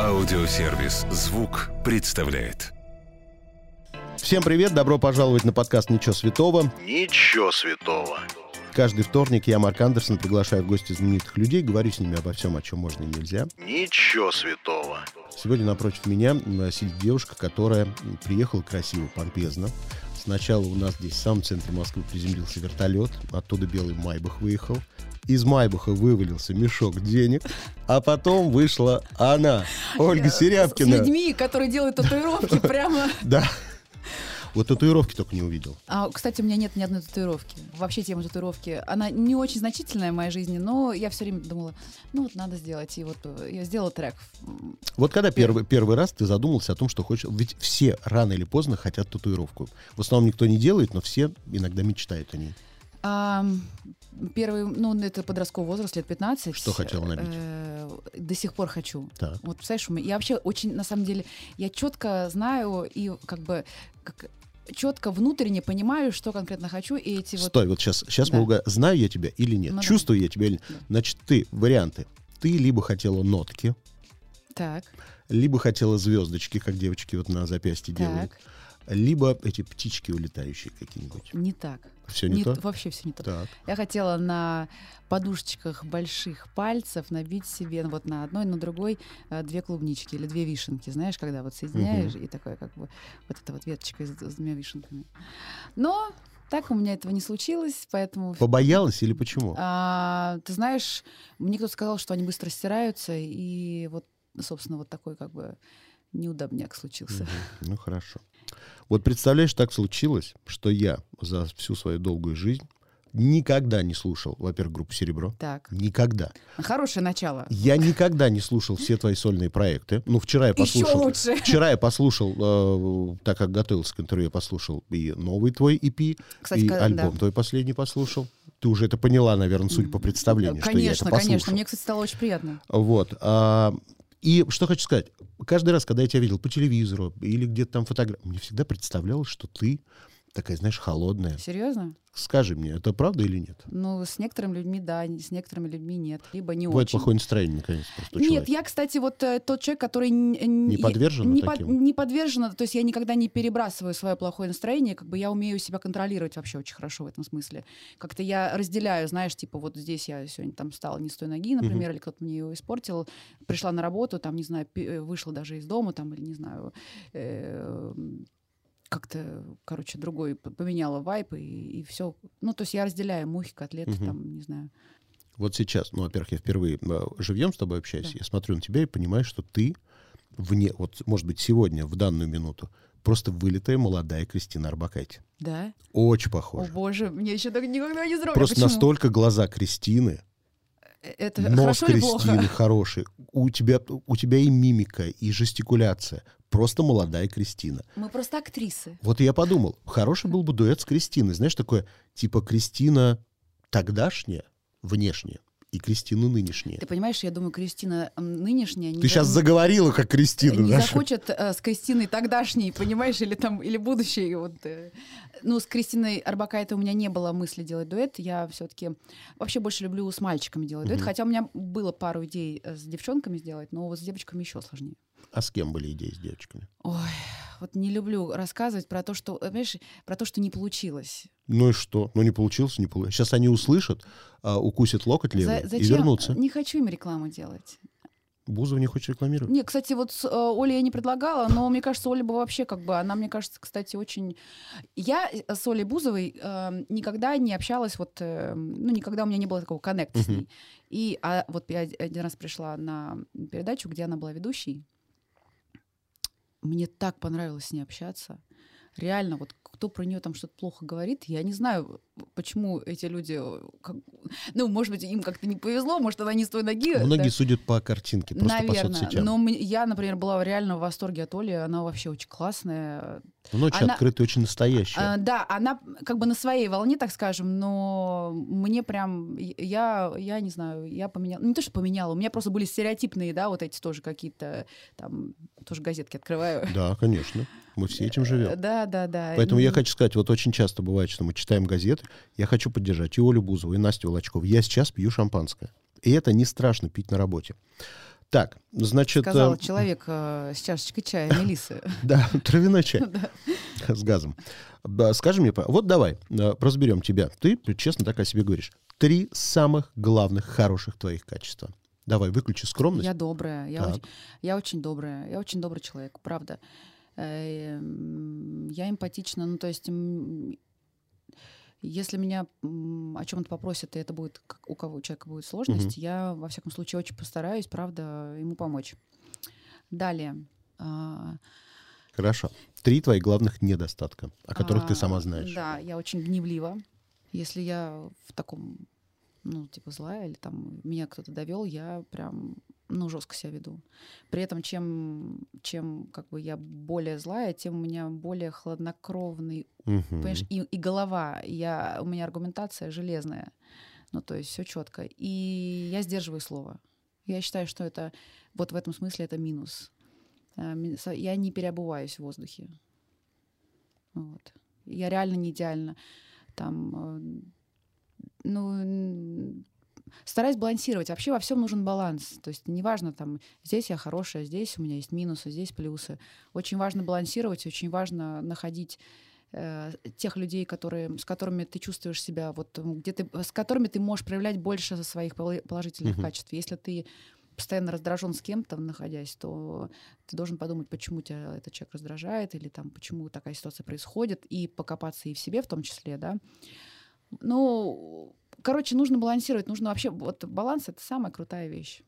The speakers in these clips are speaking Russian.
Аудиосервис «Звук» представляет. Всем привет, добро пожаловать на подкаст «Ничего святого». Ничего святого. Каждый вторник я, Марк Андерсон, приглашаю в гости знаменитых людей, говорю с ними обо всем, о чем можно и нельзя. Ничего святого. Сегодня напротив меня сидит девушка, которая приехала красиво, помпезно. Сначала у нас здесь в самом центре Москвы приземлился вертолет, оттуда белый Майбах выехал. Из Майбаха вывалился мешок денег, а потом вышла она, Ольга С Серябкина. людьми, которые делают татуировки прямо... Да. Вот татуировки только не увидел. А, кстати, у меня нет ни одной татуировки. Вообще тема татуировки, она не очень значительная в моей жизни, но я все время думала, ну вот надо сделать. И вот э, я сделала трек. Вот когда первый, первый раз ты задумался о том, что хочешь... Ведь все рано или поздно хотят татуировку. В основном никто не делает, но все иногда мечтают о ней. А, первый, ну, это подростковый возраст, лет 15. Что хотела набить? Э, До сих пор хочу. Так. Вот, представляешь, я вообще очень, на самом деле, я четко знаю и как бы как четко внутренне понимаю, что конкретно хочу, и эти вот... Стой, вот сейчас, сейчас Да. мы уга- знаю я тебя или нет, Ну да. чувствую я тебя или нет. Да. Значит, ты, варианты. Ты либо хотела нотки, Так, либо хотела звездочки, как девочки вот на запястье делают, так, либо эти птички улетающие какие-нибудь. не так. Все не, Не- то? Вообще все не то. Так. Я хотела на подушечках больших пальцев набить себе вот на одной, на другой э, две клубнички или две вишенки. Знаешь, когда вот соединяешь, и такое как бы вот эта вот веточка с, с двумя вишенками. Но так у меня этого не случилось, поэтому... Побоялась или почему? А, ты знаешь, мне кто-то сказал, что они быстро стираются, и вот, собственно, вот такой как бы неудобняк случился. Мгм. Ну хорошо. Вот представляешь, так случилось, что я за всю свою долгую жизнь никогда не слушал, во-первых, группу «Серебро». Так, Никогда. хорошее начало. Я никогда не слушал все твои сольные проекты. Ну, вчера я Еще послушал. лучше. Вчера я послушал, э, так как готовился к интервью, я послушал и новый твой EP, Кстати, и ка- альбом да. твой последний послушал. Ты уже это поняла, наверное, судя по представлению, что я это Конечно, послушал. конечно. Мне, кстати, стало очень приятно. Вот. а, и что хочу сказать. Каждый раз, когда я тебя видел по телевизору или где-то там фотографии, мне всегда представлялось, что ты такая, знаешь, холодная. Серьезно? Скажи мне, это правда или нет? Ну, с некоторыми людьми да, с некоторыми людьми нет. Либо не Бывает очень. плохое настроение, наконец, просто Нет, я, кстати, вот э, тот человек, который... Не подвержена не, таким? не подвержена, то есть я никогда не перебрасываю свое плохое настроение, как бы я умею себя контролировать вообще очень хорошо в этом смысле. Как-то я разделяю, знаешь, типа вот здесь я сегодня там встала не с той ноги, например, или кто-то мне ее испортил, пришла на работу, там, не знаю, э, вышла даже из дома, там, или, не знаю, э, как-то, короче, другой поменяла вайп, и, все. Ну, то есть я разделяю мухи, котлеты, Мгм. там, не знаю. Вот сейчас, ну, во-первых, я впервые э, живьем с тобой общаюсь, Да. я смотрю на тебя и понимаю, что ты вне, вот, может быть, сегодня, в данную минуту, просто вылитая молодая Кристина Арбакайте. Да? Очень О похоже. боже, мне еще так никогда не сделали. Просто Почему? настолько глаза Кристины, Это нос Кристины плохо? хороший, у тебя, у тебя и мимика, и жестикуляция. Просто молодая Кристина. Мы просто актрисы. Вот я подумал, хороший был бы дуэт с Кристиной. Знаешь, такое, типа Кристина тогдашняя, внешняя, и Кристина нынешняя. Ты понимаешь, я думаю, Кристина нынешняя не, Ты сейчас за- заговорила, как Кристина. не знаешь. захочет э, с Кристиной тогдашней, понимаешь, или там или будущей. Вот, э. Ну, с Кристиной Арбакайте у меня не было мысли делать дуэт. Я все-таки вообще больше люблю с мальчиками делать дуэт. Мгм. Хотя у меня было пару идей э, с девчонками сделать, но вот с девочками еще сложнее. А с кем были идеи с девочками? Ой, вот не люблю рассказывать про то, что, э, понимаешь, про то, что не получилось. Ну и что? Ну не получилось, не получилось. Сейчас они услышат, а, укусят локоть левый За- и вернутся. Не хочу им рекламу делать. Бузова не хочет рекламировать? Не, кстати, вот с э, Олей я не предлагала, но мне кажется, Оля бы вообще как бы, она, мне кажется, кстати, очень... Я э, с Олей Бузовой э, никогда не общалась, вот, э, ну, никогда у меня не было такого коннекта с ней. И а, вот я один раз пришла на передачу, где она была ведущей. Мне так понравилось с ней общаться. Реально, вот кто про нее там что-то плохо говорит, я не знаю, почему эти люди, э, как- ну, может быть, им как-то не повезло, может, она не с той ноги. Многие да. судят по картинке, просто по Наверное. соцсетям. Но я, например, была реально в восторге от Оли. Она вообще очень классная. Ну, очень она- открытая, очень настоящая. А, да, она как бы на своей волне, так скажем, но мне прям, я, я не знаю, я поменяла, ну, не то, что поменяла, у меня просто были стереотипные, да, вот эти тоже какие-то, там, тоже газетки открываю. Да, конечно. Мы все этим живем. Да, да, да. Поэтому я хочу сказать, вот очень часто бывает, что мы читаем газеты, я хочу поддержать и Олю Бузову, и Настю Волочкову. Я сейчас пью шампанское. И это не страшно пить на работе. Так, значит... Сказал э, человек э, с чашечкой чая, Мелисы. Да, травяной чай с газом. Скажи мне, вот давай, э, разберем тебя. Ты честно так о себе говоришь. Три самых главных хороших твоих качества. Давай, выключи скромность. Я добрая, я, очень, я очень добрая, я очень добрый человек, правда. Э, м, Я эмпатична, ну то есть если меня о чем-то попросят, и это будет у кого у человека будет сложность, я во всяком случае очень постараюсь, правда, ему помочь. Далее. а, Хорошо. Три твоих главных недостатка, о которых ты а, сама знаешь. Да, я очень гневлива. Если я в таком, ну, типа злая, или там меня кто-то довел, я прям, ну, жестко себя веду. При этом, чем, чем как бы я более злая, тем у меня более хладнокровный, Мгм. понимаешь, и, и голова. Я, у меня аргументация железная. Ну, то есть все четко. И я сдерживаю слово. Я считаю, что это вот в этом смысле это минус. Э, Я не переобуваюсь в воздухе. Вот. Я реально не идеально. Там, э, ну, стараюсь балансировать. Вообще во всем нужен баланс. То есть неважно, там, здесь я хорошая, здесь у меня есть минусы, здесь плюсы. Очень важно балансировать, очень важно находить э, тех людей, которые, с которыми ты чувствуешь себя, вот где ты, с которыми ты можешь проявлять больше своих положительных Мгм. качеств. Если ты постоянно раздражен с кем-то, находясь, то ты должен подумать, почему тебя этот человек раздражает, или там, почему такая ситуация происходит, и покопаться и в себе в том числе, да. Ну, короче, нужно балансировать, нужно вообще, вот баланс — это самая крутая вещь.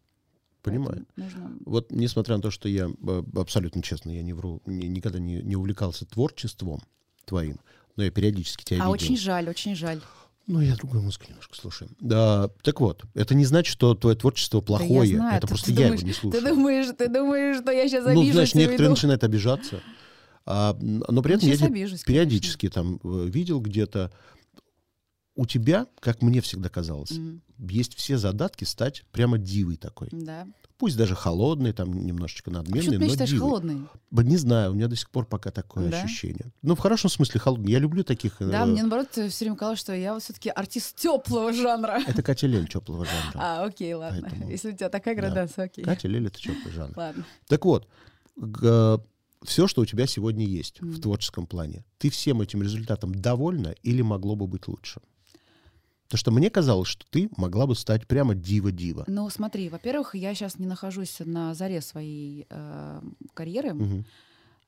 Понимаю. Нужно... Вот несмотря на то, что я э, абсолютно честно, я не вру, ни- никогда не, не увлекался творчеством твоим, но я периодически тебя А видел. очень жаль, очень жаль. Ну, я другую музыку немножко слушаю. Да, так вот, это не значит, что твое творчество плохое. знаю, это ты- просто ты я думаешь- его не слушаю. Ты думаешь, ты думаешь, что я сейчас ну, обижусь? знаешь, и некоторые уйду? начинают обижаться. А, но при этом Ну, я обижусь, периодически там э, видел где-то. У тебя, как мне всегда казалось, конечно. есть все задатки стать прямо дивой такой. Да. Пусть даже холодный, там немножечко надменный, меня но дивой. холодной? Не знаю, у меня до сих пор пока такое Да? ощущение. Ну, в хорошем смысле холодный. Я люблю таких. э, Да, мне наоборот все время казалось, что я все-таки артист теплого жанра. Это Катя Лель теплого жанра. А, окей, ладно. Поэтому- Если у тебя такая Да. градация, окей. Катя Лель это теплый жанр. Ладно. Так вот, все, что у тебя сегодня есть в Мгм. творческом плане, ты всем этим результатом довольна или могло бы быть лучше? Потому что мне казалось, что ты могла бы стать прямо дива-дива. Ну, смотри, во-первых, я сейчас не нахожусь на заре своей э, карьеры.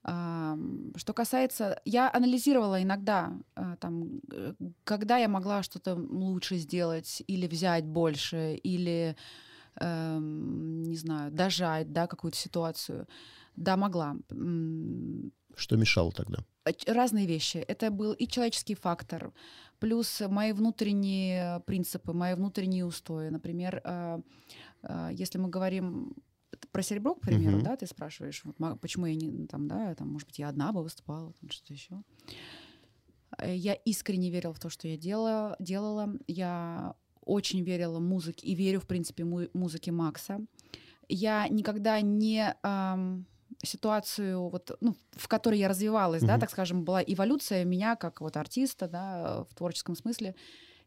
А, Что касается, я анализировала иногда, а, там, э, когда я могла что-то лучше сделать или взять больше, или эм, не знаю, дожать, да, какую-то ситуацию. Да, могла. Что мешало тогда? ч- разные вещи. Это был и человеческий фактор, плюс мои внутренние принципы, мои внутренние устои. Например, а, а, если мы говорим про серебро, к примеру, Мгм. да, ты спрашиваешь, вот, почему я не там, да, там, может быть, я одна бы выступала, там, что-то еще. Э, Я искренне верила в то, что я делала, делала. Я очень верила музыке и верю, в принципе, му- музыке Макса. Я никогда не ам, ситуацию, вот, ну, в которой я развивалась, да, Мгм. так скажем, была эволюция меня как вот артиста, да, в творческом смысле.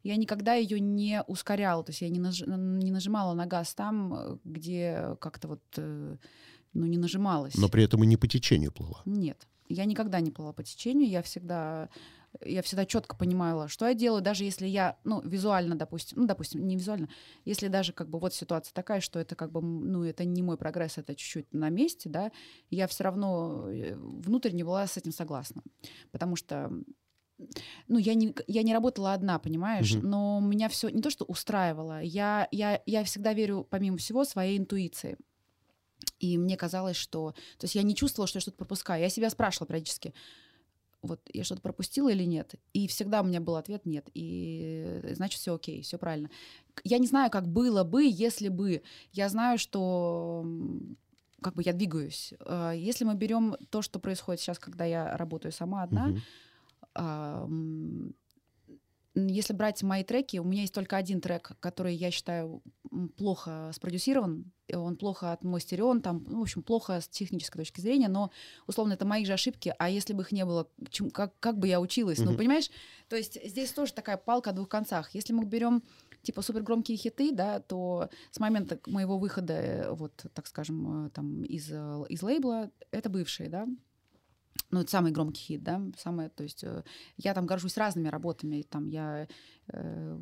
Я никогда ее не ускоряла, то есть я не, наж- не нажимала на газ там, где как-то вот, э, ну, не нажималась. Но при этом и не по течению плыла. Нет, я никогда не плыла по течению, я всегда, я всегда четко понимала, что я делаю, даже если я, ну, визуально, допустим, ну, допустим, не визуально, если даже как бы вот ситуация такая, что это как бы, ну, это не мой прогресс, это чуть-чуть на месте, да, я все равно э, внутренне была с этим согласна, потому что ну, я не, я не работала одна, понимаешь, Мгм. но меня все не то, что устраивало, я, я, я всегда верю, помимо всего, своей интуиции. И мне казалось, что... То есть я не чувствовала, что я что-то пропускаю. Я себя спрашивала периодически, вот я что-то пропустила или нет. И всегда у меня был ответ нет. И значит, все окей, все правильно. Я не знаю, как было бы, если бы. Я знаю, что как бы я двигаюсь. Э, Если мы берем то, что происходит сейчас, когда я работаю сама одна, Мгм. Если брать мои треки, у меня есть только один трек, который я считаю плохо спродюсирован, он плохо отмастерен, там, ну, в общем, плохо с технической точки зрения, но, условно, это мои же ошибки, а если бы их не было, чем- как, как бы я училась? Ну, понимаешь? То есть здесь тоже такая палка о двух концах. Если мы берем типа супер громкие хиты, да, то с момента моего выхода, э, вот, так скажем, э, там из, э, из лейбла, это бывшие, да, ну, это самый громкий хит, да, самое, то есть э, я там горжусь разными работами, там я, э,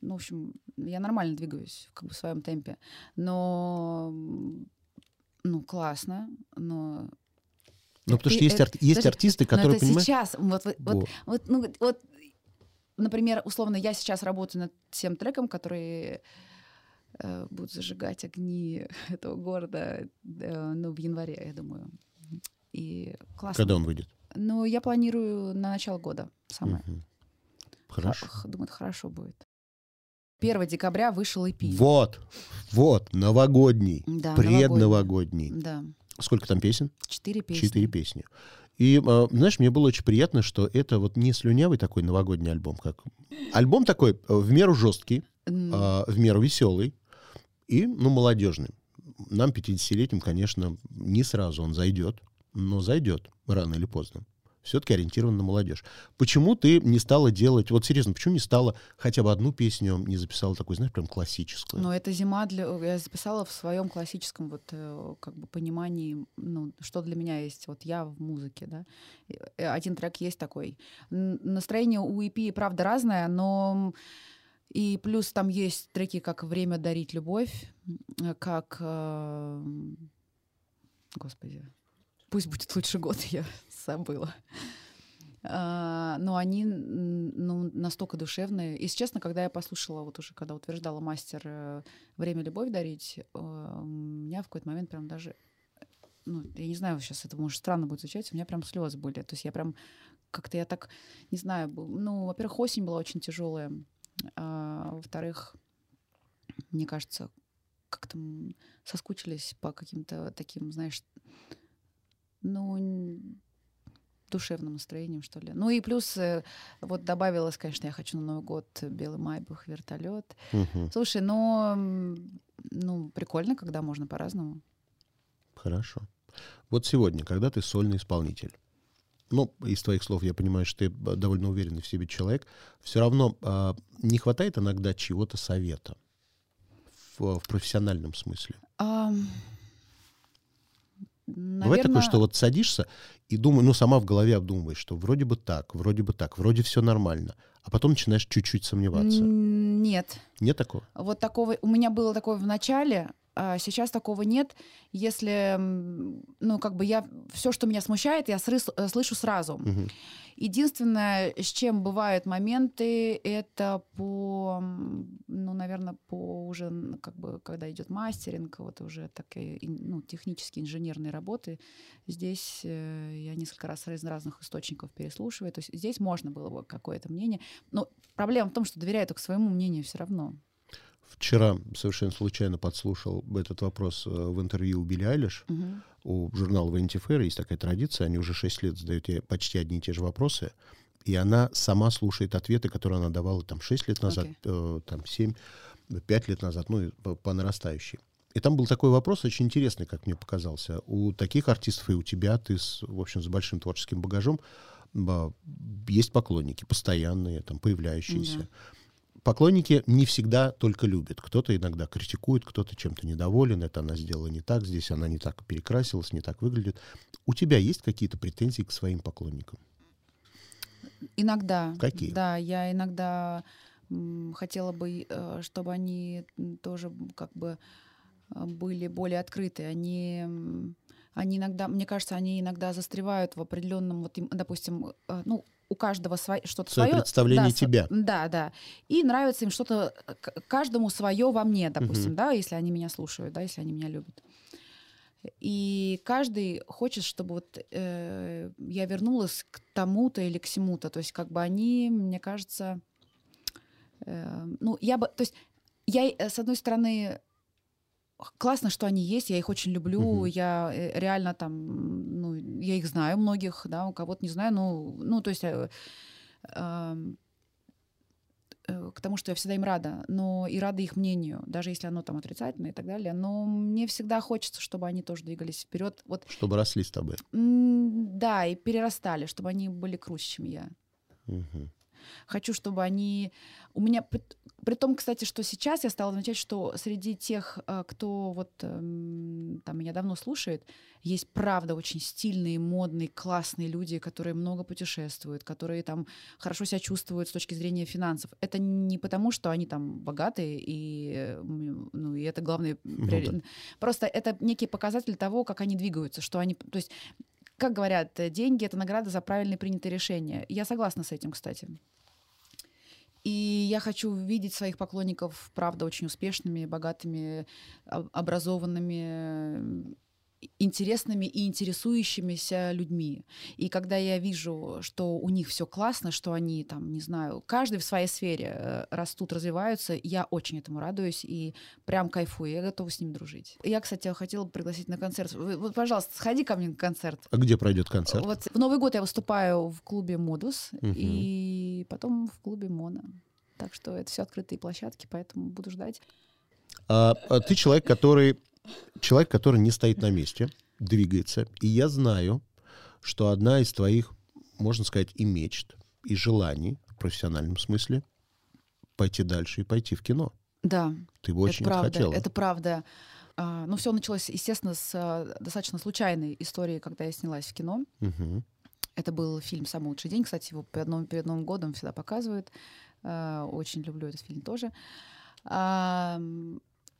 ну, в общем, я нормально двигаюсь как бы в своем темпе, но, ну, классно, но... Ну, потому что есть, это- ар- есть подожди, артисты, которые, это понимаешь... сейчас, вот, вот, вот, Во. вот, ну, вот, например, условно, я сейчас работаю над тем треком, который э, будут зажигать огни этого города, э, ну, в январе, я думаю. И классно. Когда он выйдет? Ну, я планирую на начало года самое. Мгм. Хорошо. Х- Думаю, это хорошо будет. 1 декабря вышел EP. Вот, вот, новогодний, Да, предновогодний. Да, Сколько там песен? четыре песни. Четыре песни. И, э, знаешь, мне было очень приятно, что это вот не слюнявый такой новогодний альбом, как... Альбом такой э, в меру жесткий, а, в меру веселый и, ну, молодежный. Нам, 50-летним, конечно, не сразу он зайдет, но зайдет рано или поздно. Все-таки ориентирован на молодежь. Почему ты не стала делать, вот серьезно, почему не стала хотя бы одну песню, не записала такую, знаешь, прям классическую? Но это зима для... Я записала в своем классическом вот э, как бы понимании, ну, что для меня есть вот я в музыке, да. Э, Один трек есть такой. Настроение у EP, правда, разное, но и плюс там есть треки, как «Время дарить любовь», э, как... э, Господи, пусть будет лучше год, я забыла. А, Но они ну, настолько душевные. Если честно, когда я послушала, вот уже когда утверждала мастер э, «Время любовь дарить», э, у меня в какой-то момент прям даже ну, я не знаю, сейчас это может странно будет звучать, у меня прям слезы были. То есть я прям как-то я так, не знаю, ну, во-первых, осень была очень тяжелая, а во-вторых, мне кажется, как-то соскучились по каким-то таким, знаешь, ну, душевным настроением, что ли. Ну и плюс э, вот добавилось, конечно, я хочу на Новый год белый майбах, вертолет. Мгм. Слушай, но ну прикольно, когда можно по-разному. Хорошо. Вот сегодня, когда ты сольный исполнитель, ну, из твоих слов я понимаю, что ты э, довольно уверенный в себе человек, все равно а, не хватает иногда чего-то совета в, в профессиональном смысле. Ам, Бывает такое, что вот садишься и думаешь, ну, сама в голове обдумываешь, что вроде бы так, вроде бы так, вроде все нормально, а потом начинаешь чуть-чуть сомневаться. Нет. Нет такого? Вот такого... У меня было такое в начале, а сейчас такого нет. Если, ну, как бы я... Все, что меня смущает, я срыс- э, слышу сразу. Мгм. Единственное, с чем бывают моменты, это по, ну, наверное, по уже, как бы, когда идет мастеринг, вот уже такие, ну, технические инженерные работы, здесь э, я несколько раз из разных источников переслушиваю, то есть здесь можно было бы какое-то мнение, но проблема в том, что доверяю только своему мнению все равно. Вчера совершенно случайно подслушал этот вопрос э, в интервью у Билли Айлиш. Мгм. у журнала Vanity Fair есть такая традиция, они уже 6 лет задают ей почти одни и те же вопросы, и она сама слушает ответы, которые она давала там 6 лет назад, Окей. э, там 7, 5 лет назад, ну, по, по нарастающей. И там был такой вопрос очень интересный, как мне показался. У таких артистов и у тебя, ты, с, в общем, с большим творческим багажом, ба, есть поклонники постоянные, там, появляющиеся. Да. Поклонники не всегда только любят. Кто-то иногда критикует, кто-то чем-то недоволен. Это она сделала не так, здесь она не так перекрасилась, не так выглядит. У тебя есть какие-то претензии к своим поклонникам? Иногда. Какие? Да, я иногда хотела бы, э, чтобы они тоже как бы э, были более открыты. Они, они иногда, мне кажется, они иногда застревают в определенном, вот, им, допустим, э, ну, у каждого свое, что-то Своё свое. представление да, тебя. Да, да. И нравится им что-то, э, каждому свое во мне, допустим, Мгм. да, если они меня слушают, да, если они меня любят. И каждый хочет, чтобы вот э, я вернулась к тому-то или к всему-то. То есть как бы они, мне кажется, э, ну я бы, то есть я э, с одной стороны классно, что они есть, я их очень люблю, Мгм. я э, реально там, ну я их знаю многих, да, у кого-то не знаю, ну, ну то есть э, э, к тому, что я всегда им рада, но и рада их мнению, даже если оно там отрицательное и так далее. Но мне всегда хочется, чтобы они тоже двигались вперед. Вот, Чтобы росли с тобой. да, и перерастали, чтобы они были круче, чем я. Мгм. Хочу, чтобы они... У меня... При, том, кстати, что сейчас я стала замечать, что среди тех, э, кто вот эм, там меня давно слушает, есть, правда, очень стильные, модные, классные люди, которые много путешествуют, которые там хорошо себя чувствуют с точки зрения финансов. Это не потому, что они там богатые, и, э, ну, и это главный... приори- да. Просто это некий показатель того, как они двигаются, что они... То есть как говорят, э, деньги это награда за правильно принятые решения. Я согласна с этим, кстати. И я хочу видеть своих поклонников, правда, очень успешными, богатыми, об- образованными, интересными и интересующимися людьми. И когда я вижу, что у них все классно, что они там, не знаю, каждый в своей сфере э, растут, развиваются, я очень этому радуюсь и прям кайфую, я готова с ними дружить. Я, кстати, хотела пригласить на концерт. Вот, пожалуйста, сходи ко мне на концерт. А где пройдет концерт? Вот в Новый год я выступаю в клубе Модус Мгм. и потом в клубе Мона. Так что это все открытые площадки, поэтому буду ждать. А, а ты человек, который человек, который не стоит на месте, двигается. И я знаю, что одна из твоих, можно сказать, и мечт, и желаний в профессиональном смысле пойти дальше и пойти в кино. Да, Ты бы очень это правда. хотела. Это правда. А, ну, все началось, естественно, с а, достаточно случайной истории, когда я снялась в кино. Мгм. Это был фильм «Самый лучший день». Кстати, его перед Новым, перед Новым годом всегда показывают. А, Очень люблю этот фильм тоже.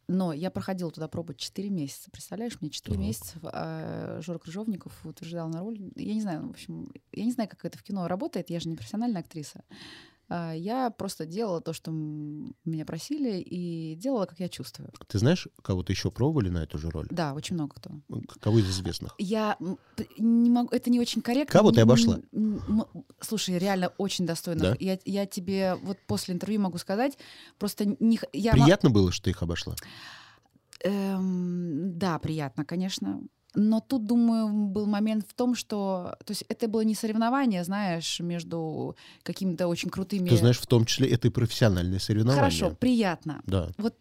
Но я проходила туда пробы 4 месяца. Представляешь, мне 4 Так. месяца а, Жора Крыжовников утверждал на роль. Я не знаю, в общем, я не знаю, как это в кино работает. Я же не профессиональная актриса. А, Я просто делала то, что меня просили, и делала, как я чувствую. Ты знаешь, кого-то еще пробовали на эту же роль? Да, очень много кто. Кого из известных? Я не могу, это не очень корректно. Кого ты обошла? Слушай, реально очень достойно. Да? Я, я тебе вот после интервью могу сказать, просто не, я Приятно было, что ты их обошла? Эм, да, приятно, конечно. Но тут, думаю, был момент в том, что... То есть это было не соревнование, знаешь, между какими-то очень крутыми... Ты знаешь, в том числе это и профессиональное соревнование. Хорошо, приятно. Да. Вот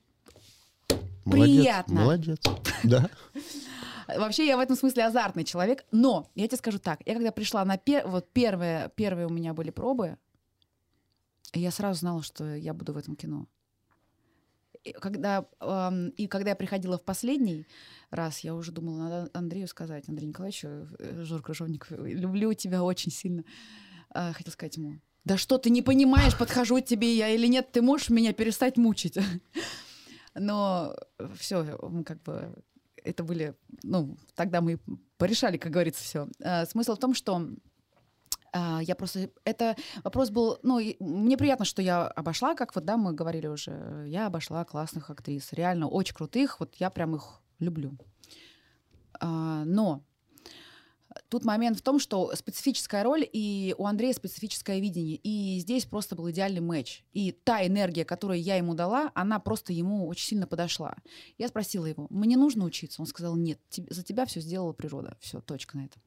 Молодец, Приятно. Молодец. Да. Вообще я в этом смысле азартный человек, но я тебе скажу так, я когда пришла на пер... вот первые, первые у меня были пробы, я сразу знала, что я буду в этом кино. Когда, эм, и когда я приходила в последний раз, я уже думала, надо Андрею сказать, Андрею Николаевичу, э, Жор Крыжовников, люблю тебя очень сильно. А, хотела сказать ему, да что ты не понимаешь, подхожу тебе я или нет, ты можешь меня перестать мучить. Но все, как бы это были, ну, тогда мы порешали, как говорится, все. Смысл в том, что а, я просто... Это вопрос был... Ну, мне приятно, что я обошла, как вот, да, мы говорили уже, я обошла классных актрис, реально очень крутых, вот я прям их люблю. А, Но тут момент в том, что специфическая роль, и у Андрея специфическое видение. И здесь просто был идеальный матч. И та энергия, которую я ему дала, она просто ему очень сильно подошла. Я спросила его, мне нужно учиться? Он сказал, нет, за тебя все сделала природа. Все, точка на этом.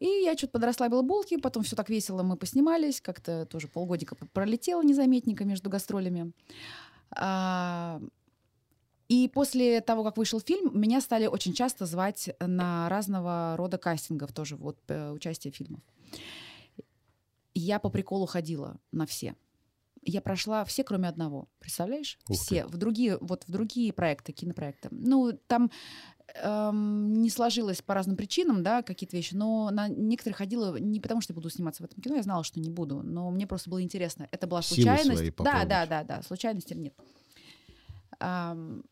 И я что-то подрасслабила булки, потом все так весело мы поснимались, как-то тоже полгодика пролетело незаметненько между гастролями. А, И после того, как вышел фильм, меня стали очень часто звать на разного рода кастингов тоже, вот э, участие в фильмах. Я по приколу ходила на все. Я прошла все, кроме одного. Представляешь? Ух ты. все. В другие, вот в другие проекты, кинопроекты. Ну, там эм, не сложилось по разным причинам, да, какие-то вещи, но на некоторые ходила не потому, что я буду сниматься в этом кино, я знала, что не буду, но мне просто было интересно. Это была Силы случайность. да, да, да, да, случайность или нет. Ам,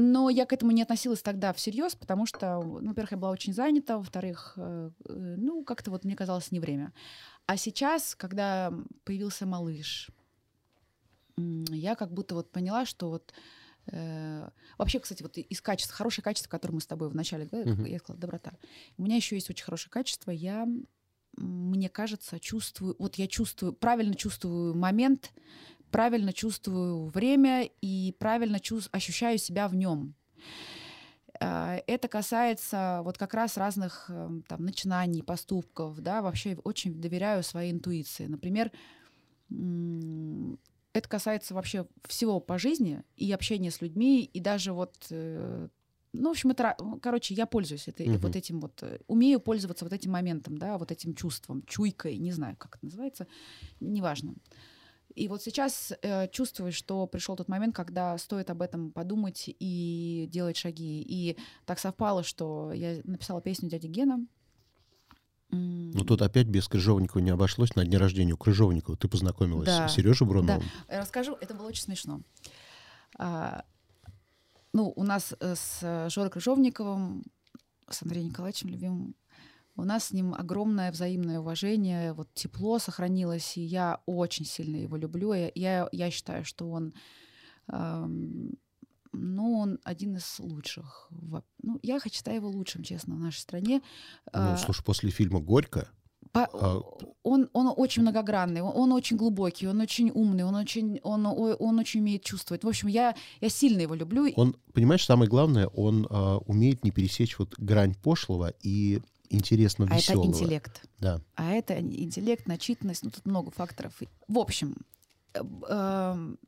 но я к этому не относилась тогда всерьез, потому что, ну, во-первых, я была очень занята, во-вторых, э, э, ну, как-то вот мне казалось не время. А сейчас, когда появился малыш, я как будто вот поняла, что вот э, вообще, кстати, вот из качеств, хорошее качество, которое мы с тобой вначале говорили, Мгм. я сказала, доброта. У меня еще есть очень хорошее качество. Я, мне кажется, чувствую, вот я чувствую, правильно чувствую момент, правильно чувствую время и правильно чувс- ощущаю себя в нем. А, Это касается вот как раз разных эм, там начинаний, поступков, да, вообще очень доверяю своей интуиции. Например, это касается вообще всего по жизни, и общения с людьми, и даже вот... э, ну, в общем, это, ра- короче, я пользуюсь этой, Мгм. вот этим вот, э, умею пользоваться вот этим моментом, да, вот этим чувством, чуйкой, не знаю, как это называется, неважно. И вот сейчас э, чувствую, что пришел тот момент, когда стоит об этом подумать и делать шаги. И так совпало, что я написала песню дяди Гена. Ну тут опять без Крыжовникова не обошлось. На дне рождения у Крыжовникова ты познакомилась Да. с Сережей Бруновым. Э, Расскажу, это было очень смешно. А, ну, у нас э, с э, Жорой Крыжовниковым, с Андреем Николаевичем любимым, у нас с ним огромное взаимное уважение, вот тепло сохранилось, и я очень сильно его люблю. Я, я, я считаю, что он, ам, ну, он один из лучших. Ну, я считаю его лучшим, честно, в нашей стране. Ну, А, слушай, после фильма «Горько» по- А- он, он очень многогранный, он, он очень глубокий, он очень умный, он очень, он, он очень умеет чувствовать. В общем, я, я сильно его люблю. он, понимаешь, самое главное, он а, умеет не пересечь вот грань пошлого и интересно а веселого. это интеллект. Да. А это интеллект, начитанность, ну тут много факторов. В общем, э, эм,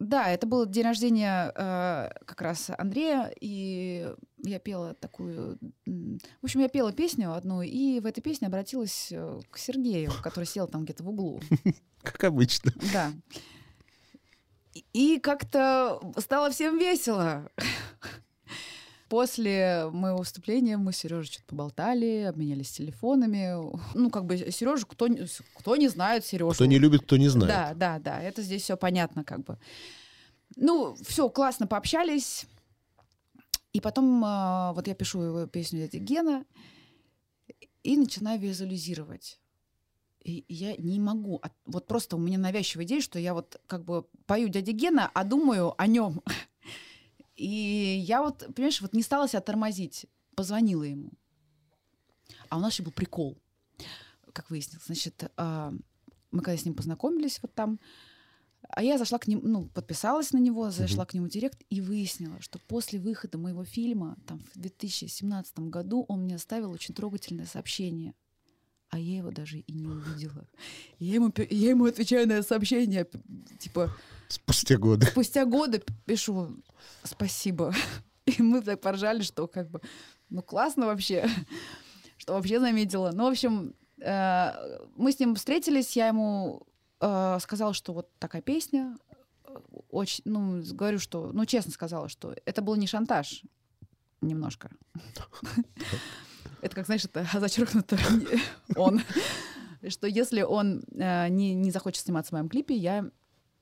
да, это был день рождения э, как раз Андрея, и я пела такую... В общем, я пела песню одну, и в этой песне обратилась э, к Сергею, который сел там где-то в углу. Как обычно. Да. И как-то стало всем весело. После моего выступления мы с Сережей что-то поболтали, обменялись телефонами. Ну, как бы Сережу, кто, не- кто не знает Сережу. Кто не любит, кто не знает. Да, да, да, это здесь все понятно, как бы. Ну, все, классно пообщались. И потом а, вот я пишу его песню «Дядя Гена» и начинаю визуализировать. И я не могу. от- Вот просто у меня навязчивая идея, что я вот как бы пою «Дядя Гена», а думаю о нем. И я вот, понимаешь, вот не стала себя тормозить. Позвонила ему. А у нас еще был прикол, как выяснилось. Значит, а, мы когда с ним познакомились вот там, а я зашла к нему, ну, подписалась на него, зашла к нему в директ и выяснила, что после выхода моего фильма, там, в 2017 году, он мне оставил очень трогательное сообщение. А я его даже и не увидела. Я ему, я ему отвечаю на сообщение, типа, Спустя годы. спустя годы пишу спасибо. И мы так поржали, что как бы, ну классно вообще, что вообще заметила. Ну, в общем, э, мы с ним встретились, я ему э, сказала, что вот такая песня. Очень, ну, говорю, что, ну, честно сказала, что это был не шантаж, немножко. Это как, знаешь, это зачеркнуто он. Что если он э, не захочет сниматься в моем клипе, я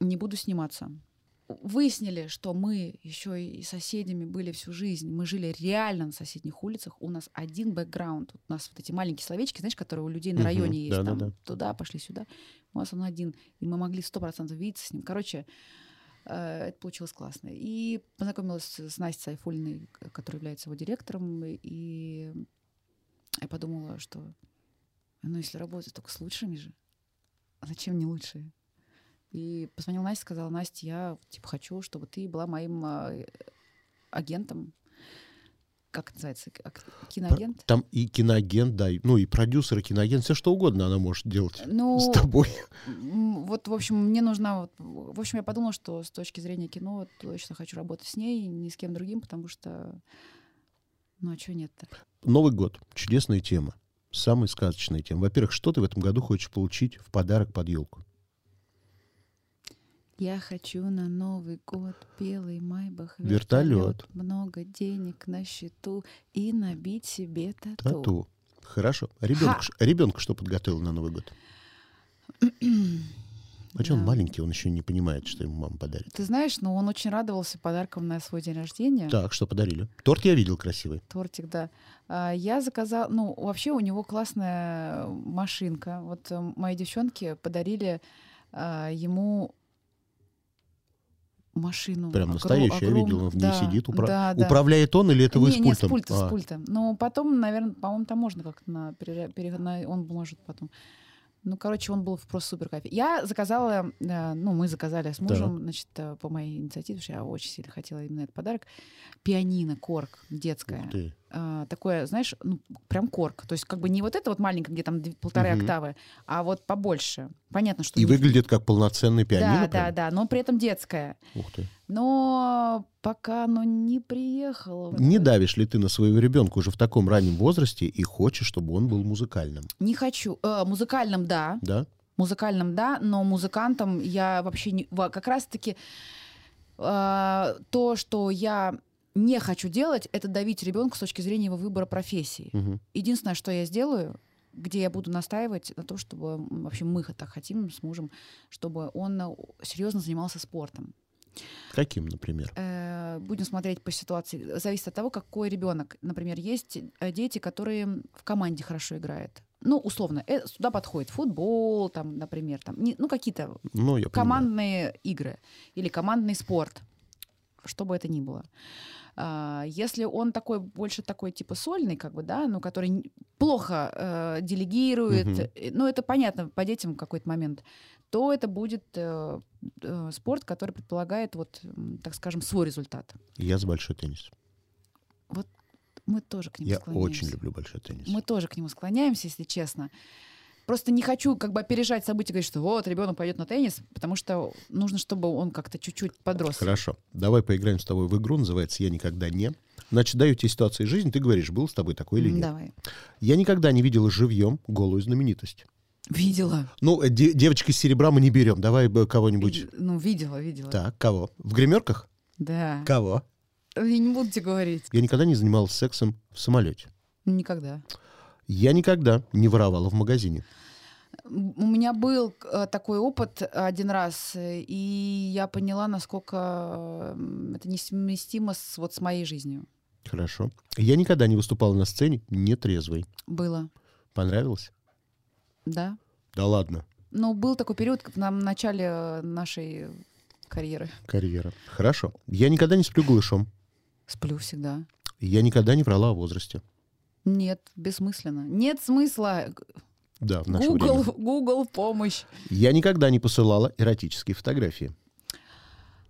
не буду сниматься. Выяснили, что мы еще и соседями были всю жизнь. Мы жили реально на соседних улицах. У нас один бэкграунд. У нас вот эти маленькие словечки, знаешь, которые у людей на районе есть. Там, да-да-да. туда пошли, сюда. У нас он один. И мы могли сто процентов видеться с ним. Короче, э, это получилось классно. И познакомилась с Настей Сайфулиной, которая является его директором. И я подумала, что ну, если работать только с лучшими же, а зачем не лучшие? И позвонила Настя, сказала, Настя, я типа хочу, чтобы ты была моим э, агентом. Как это называется? Киноагент? Там и киноагент, да, и- ну и продюсер, и киноагент, все что угодно она может делать Ну, с тобой. вот, в общем, мне нужна... вот, В общем, я подумала, что с точки зрения кино точно хочу работать с ней, ни с кем другим, потому что... Ну, а чего нет-то? Новый год. Чудесная тема. Самая сказочная тема. Во-первых, что ты в этом году хочешь получить в подарок под елку? Я хочу на Новый год белый майбах, Вертолет. много денег на счету и набить себе тату. Тату. Хорошо. Ребенок, ш- ребенка что подготовил на Новый год? А что он Да. маленький, он еще не понимает, что ему мама подарит. Ты знаешь, ну он очень радовался подаркам на свой день рождения. Так, что подарили? Торт я видел красивый. Тортик, да. А, Я заказала, ну, вообще у него классная машинка. Вот э, мои девчонки подарили а, ему машину. Прям огро- настоящий, я огром- видел, он в ней да, сидит. Упра- да, да. Управляет он или это вы не, с не, с пультом? пульта, А, с пульта. Но потом, наверное, по-моему, там можно как-то на пере- на- он может потом. Ну, короче, он был в просто супер кайфе. Я заказала, э, ну, мы заказали с мужем, значит, э, по моей инициативе, потому что я очень сильно хотела именно этот подарок. Пианино, корк, детское. ух ты. А, такое, знаешь, ну, прям корк. То есть как бы не вот это вот маленькое, где там полторы Мгм. октавы, а вот побольше. Понятно, что... И не- выглядит как полноценный Да, пианино. да, прям? да, но при этом детское. Ух ты. Но пока оно не приехало. Не давишь ли ты на своего ребенка уже в таком раннем возрасте и хочешь, чтобы он был музыкальным? Не хочу. Э, музыкальным, да. Да? Музыкальным, да, но музыкантом я вообще не... Как раз-таки э, то, что я не хочу делать, это давить ребенка с точки зрения его выбора профессии. Мгм. Единственное, что я сделаю, где я буду настаивать на том, чтобы вообще мы так хотим с мужем, чтобы он э, серьезно занимался спортом. Каким, например? Э, будем смотреть по ситуации. Зависит от того, какой ребенок. Например, есть э, дети, которые в команде хорошо играют. Ну, условно, сюда подходит футбол, там, например, там, ну, какие-то Ну, я понимаю. командные игры или командный спорт, что бы это ни было. А, Если он такой больше такой типа сольный, как бы, да, ну, который плохо э, делегирует, э, ну, это понятно по детям в какой-то момент, то это будет э, э, спорт, который предполагает, вот, так скажем, свой результат. Я за большой теннис. Мы тоже к нему Я склоняемся. очень люблю большой теннис. Мы тоже к нему склоняемся, если честно. Просто не хочу как бы опережать события, говорить, что вот ребенок пойдет на теннис, потому что нужно, чтобы он как-то чуть-чуть подрос. Хорошо. Давай поиграем с тобой в игру. Называется «Я никогда не». Значит, даю тебе ситуации жизни. Ты говоришь, был с тобой такой или нет. Давай. Я никогда не видела живьем голую знаменитость. Видела. Ну, э, де- девочка из серебра мы не берем. Давай кого-нибудь. Ну, видела, видела. Так, кого? В гримерках? Да. Кого? Я не буду тебе говорить. Я никогда не занималась сексом в самолете. Никогда. Я никогда не воровала в магазине. У меня был э, такой опыт один раз, э, и я поняла, насколько э, это несовместимо с, вот с моей жизнью. Хорошо. Я никогда не выступала на сцене нетрезвой. Было, Понравилось? да. Да ладно. Но был такой период как на начале э, нашей карьеры. Карьера. Хорошо. Я никогда не сплю голышом. Сплю всегда. Я никогда не врала о возрасте. Нет, бессмысленно. Нет смысла. Да, в наше Google, время. Google, помощь. Я никогда не посылала эротические фотографии.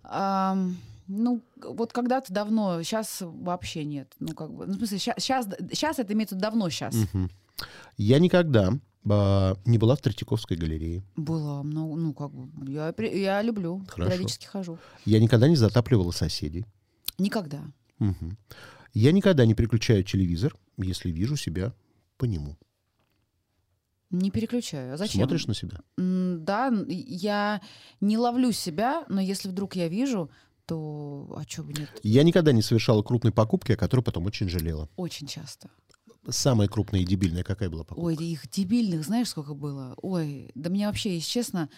Ам, ну, вот когда-то давно, сейчас вообще нет. Ну, как бы, ну, в смысле, сейчас, сейчас это имеется давно сейчас. Мгм. Я никогда а, не была в Третьяковской галерее. Было много, ну, как бы, я, я люблю, Хорошо. периодически хожу. Я никогда не затапливала соседей. Никогда. Мгм. Я никогда не переключаю телевизор, если вижу себя по нему. Не переключаю. А зачем? Смотришь на себя? Да, я не ловлю себя, но если вдруг я вижу, то а чё бы нет? Я никогда не совершала крупной покупки, о которой потом очень жалела. Очень часто. Самая крупная и дебильная какая была покупка? Ой, их дебильных, знаешь, сколько было? Ой, да меня вообще, если честно,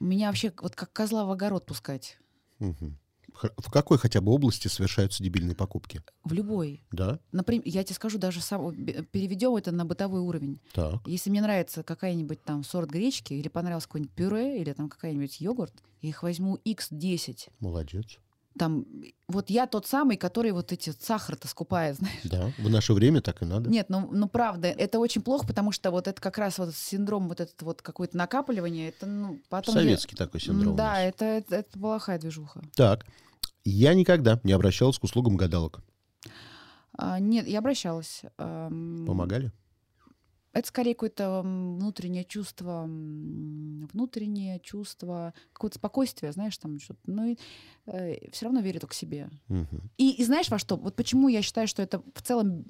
меня вообще вот как козла в огород пускать. Мгм. В какой хотя бы области совершаются дебильные покупки? В любой. Да? Например, я тебе скажу даже сам, переведем это на бытовой уровень. Так. Если мне нравится какая-нибудь там сорт гречки, или понравился какой-нибудь пюре, или там какая-нибудь йогурт, я их возьму x10. Молодец. Там, вот я тот самый, который вот эти вот сахар-то скупает, знаешь. Да. В наше время так и надо. Нет, ну, ну правда, это очень плохо, потому что вот это как раз вот синдром вот этот вот какое-то накапливание, это ну потом... я- Советский такой синдром. Да, это, это, это плохая движуха. Так. Я никогда не обращалась к услугам гадалок. А, нет, я обращалась. Ам, Помогали? Это скорее какое-то внутреннее чувство, внутреннее чувство, какое-то спокойствие, знаешь, там что-то. Ну, все равно верю только себе. Мгм. И, и знаешь во что? Вот почему я считаю, что это в целом...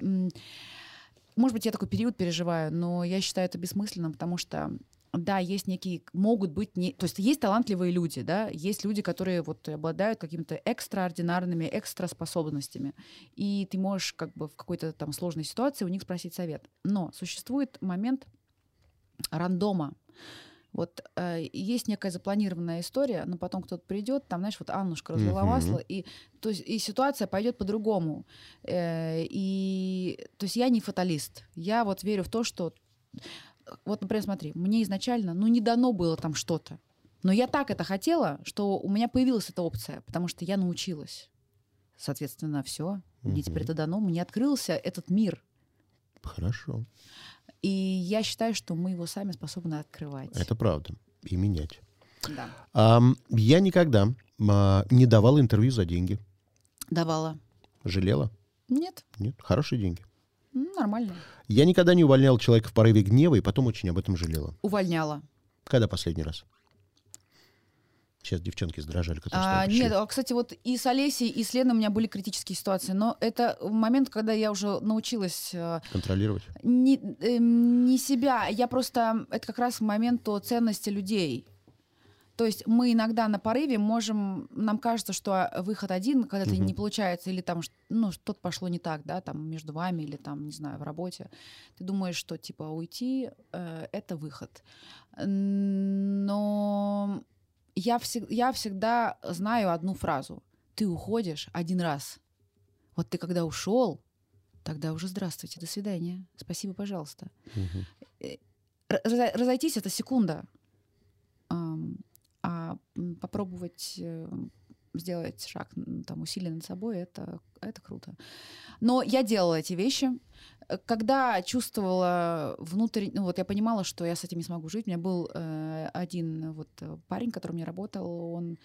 Может быть, я такой период переживаю, но я считаю это бессмысленным, потому что да, есть некие, могут быть, не, то есть есть талантливые люди, да, есть люди, которые вот обладают какими-то экстраординарными, экстраспособностями, и ты можешь как бы в какой-то там сложной ситуации у них спросить совет. Но существует момент рандома. Вот э, есть некая запланированная история, но потом кто-то придет, там, знаешь, вот Аннушка разлила Мгм. масло, и, то есть, и ситуация пойдет по-другому. Э, и, то есть я не фаталист. Я вот верю в то, что... Вот, например, смотри, мне изначально, ну, не дано было там что-то. Но я так это хотела, что у меня появилась эта опция, потому что я научилась. Соответственно, все. Мне теперь это дано. Мне открылся этот мир. Хорошо. И я считаю, что мы его сами способны открывать. Это правда. И менять. Да. Ам, я никогда а, не давал интервью за деньги. Давала. Жалела? Нет, Нет? Хорошие деньги. М, нормально. Я никогда не увольнял человека в порыве гнева и потом очень об этом жалела. Увольняла. Когда последний раз? Сейчас девчонки задрожали, которые А, нет, а, кстати, вот и с Олесей, и с Леной у меня были критические ситуации, но это момент, когда я уже научилась э, контролировать. не, эм, не себя, я просто, это как раз момент о ценности людей. То есть мы иногда на порыве можем, нам кажется, что выход один, когда это Мгм. не получается, или там, ну, что-то пошло не так, да, там между вами, или там, не знаю, в работе. Ты думаешь, что, типа, уйти э, это выход. Но я, всег- я всегда знаю одну фразу. Ты уходишь один раз. Вот ты когда ушел, тогда уже здравствуйте, до свидания. Спасибо, пожалуйста. Разо- разойтись это секунда. А попробовать э, сделать шаг там усилий над собой это, это круто. Но я делала эти вещи. Э, Когда чувствовала внутренне, ну вот я понимала, что я с этим не смогу жить. У меня был э, один вот э, парень, который меня работал, он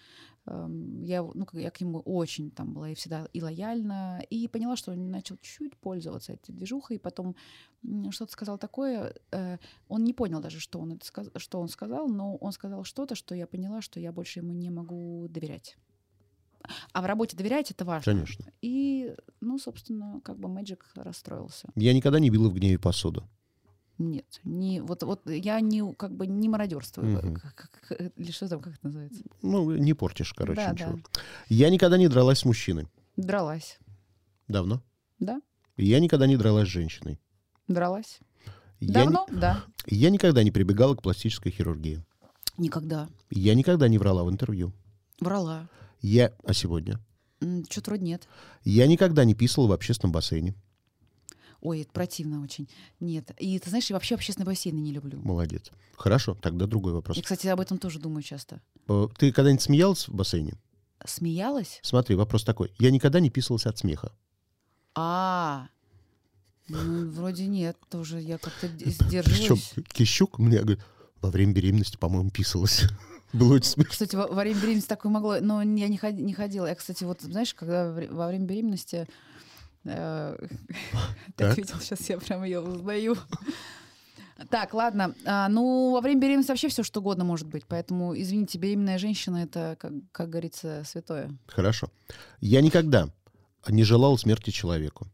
я, его- ну, я к нему очень там была и всегда и лояльна, и поняла, что он начал чуть-чуть пользоваться этой движухой, и потом что-то сказал такое, э, он не понял даже, что он, это сказ- что он сказал, но он сказал что-то, что я поняла, что я больше ему не могу доверять. А в работе доверять это важно. Конечно. И, ну, собственно, как бы Magic расстроился. Я никогда не била в гневе посуду. Нет, не, вот, вот я не, как бы не мародерствую. Мгм. Как- как- э, или что там, как это называется? Ну, не портишь, короче, Да, ничего. да. Я никогда не дралась с мужчиной. Дралась. Давно. Да? Я никогда не дралась с женщиной. Дралась. Я, Давно? Да. я никогда не прибегала к пластической хирургии. Никогда. Я никогда не врала в интервью. Врала. Я... А сегодня? Что-то вроде нет. Я никогда не писала в общественном бассейне. Ой, это противно очень. Нет. И ты знаешь, я вообще общественные бассейны не люблю. Молодец. Хорошо, тогда другой вопрос. Я, кстати, об этом тоже думаю часто. Э, Ты когда-нибудь смеялась в бассейне? Смеялась? Смотри, вопрос такой. Я никогда не писалась от смеха. А, ну, вроде нет, тоже я как-то д- Причем сдерживаюсь. Кищук мне говорит, во время беременности, по-моему, писалась. Было очень смешно. Кстати, во, во время беременности такое могло, но я не, ходи- не ходила. Я, кстати, вот, знаешь, когда во время беременности... э, Так. Так, видел, сейчас я прям ее узнаю. Так, ладно. А, Ну, во время беременности вообще все что угодно может быть. Поэтому, извините, беременная женщина — это, как, как говорится, святое. Хорошо. Я никогда не желал смерти человеку.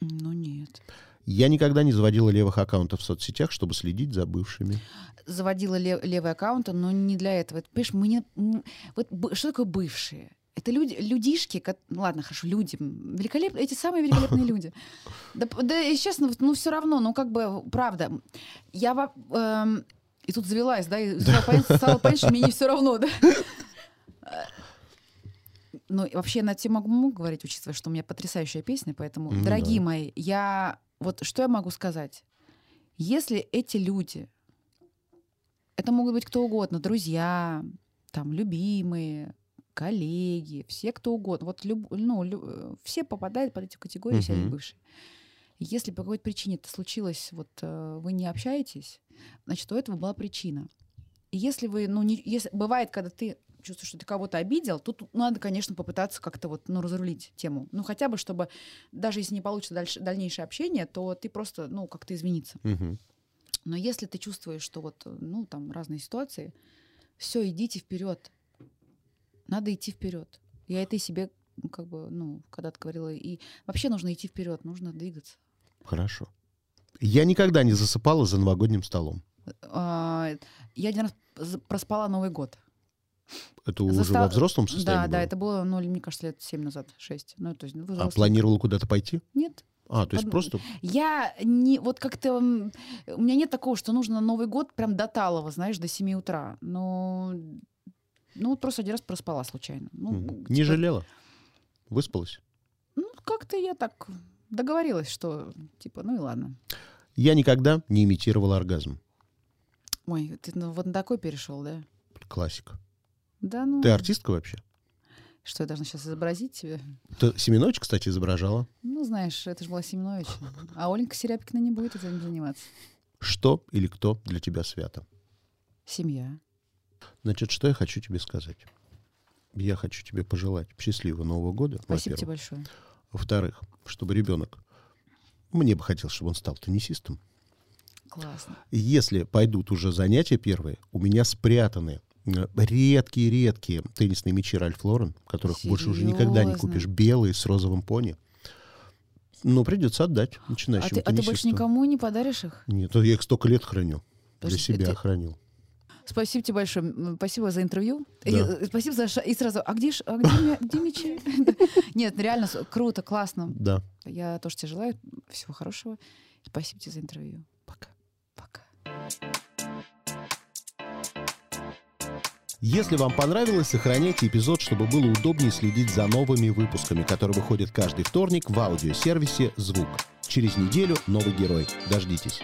Ну, нет. Я никогда не заводила левых аккаунтов в соцсетях, чтобы следить за бывшими. Заводила лев- левый аккаунт, но не для этого. Это, Понимаешь, мы не... Вот что такое бывшие? Это люди, людишки, ко- ну ладно, хорошо, люди, великолепные, эти самые великолепные люди. Да, да, и честно, вот, ну все равно, ну как бы, правда, я эм, и тут завелась, да, и стала понять, стала понять, что мне не все равно, да. Э, Ну, вообще на тему могу, говорить, учитывая, что у меня потрясающая песня, поэтому, Ну дорогие да. мои, я вот что я могу сказать? Если эти люди, это могут быть кто угодно, друзья, там, любимые, коллеги, все кто угодно. Вот люб- ну, лю- э, все попадают под эту категорию, все они бывшие. Если по какой-то причине это случилось, вот э, вы не общаетесь, значит, у этого была причина. И если вы, ну, не, если, бывает, когда ты чувствуешь, что ты кого-то обидел, тут надо, конечно, попытаться как-то вот, ну, разрулить тему. Ну, хотя бы, чтобы, даже если не получится дальше, дальнейшее общение, то ты просто, ну, как-то извиниться. Но если ты чувствуешь, что вот, э, ну, там разные ситуации, все, идите вперед. Надо идти вперед. Я это и себе, как бы, ну, когда-то говорила, и вообще нужно идти вперед, нужно двигаться. Хорошо. Я никогда не засыпала за новогодним столом. А, Я один раз проспала Новый год. Это уже Застал- во взрослом Да, состоянии да, было? это было, ну, мне кажется, лет 7 назад, 6. Ну, то есть, ну, А планировала куда-то пойти? Нет. А, то есть Од- просто... Я не, вот как-то, у меня нет такого, что нужно Новый год прям до талого, знаешь, до 7 утра. Но, ну, вот просто один раз проспала случайно. Ну, Мгм. Не типа, жалела? Выспалась? Ну, как-то я так договорилась, что, типа, ну и ладно. Я никогда не имитировала оргазм. Ой, ты ну, вот на такой перешел, да? Классика. Да, ну. Ты артистка вообще? Что я должна сейчас изобразить тебе? Ты Семенович, кстати, изображала. Ну, знаешь, это же была Семенович. А Оленька Серябкина не будет этим заниматься. Что или кто для тебя свято? Семья. Значит, что я хочу тебе сказать? Я хочу тебе пожелать счастливого Нового года, Спасибо тебе большое. Во-вторых, чтобы ребенок, мне бы хотелось, чтобы он стал теннисистом. Классно. Если пойдут уже занятия первые, у меня спрятаны э, редкие-редкие теннисные мячи Ральф Лорен, которых больше уже никогда не Серьезно? купишь, белые с розовым пони. Но придется отдать А начинающему ты, а ты больше никому не подаришь их? Нет, я их столько лет храню. Для Подожди, себя ты- хранил. Спасибо тебе большое. Спасибо за интервью. Да. И, э, спасибо за... И сразу, а где, ж- а где, где мячи? Нет, реально с- круто, классно. Да. Я тоже тебе желаю всего хорошего. Спасибо тебе за интервью. Пока. Пока. Если вам понравилось, сохраняйте эпизод, чтобы было удобнее следить за новыми выпусками, которые выходят каждый вторник в аудиосервисе «Звук». Через неделю новый герой. Дождитесь.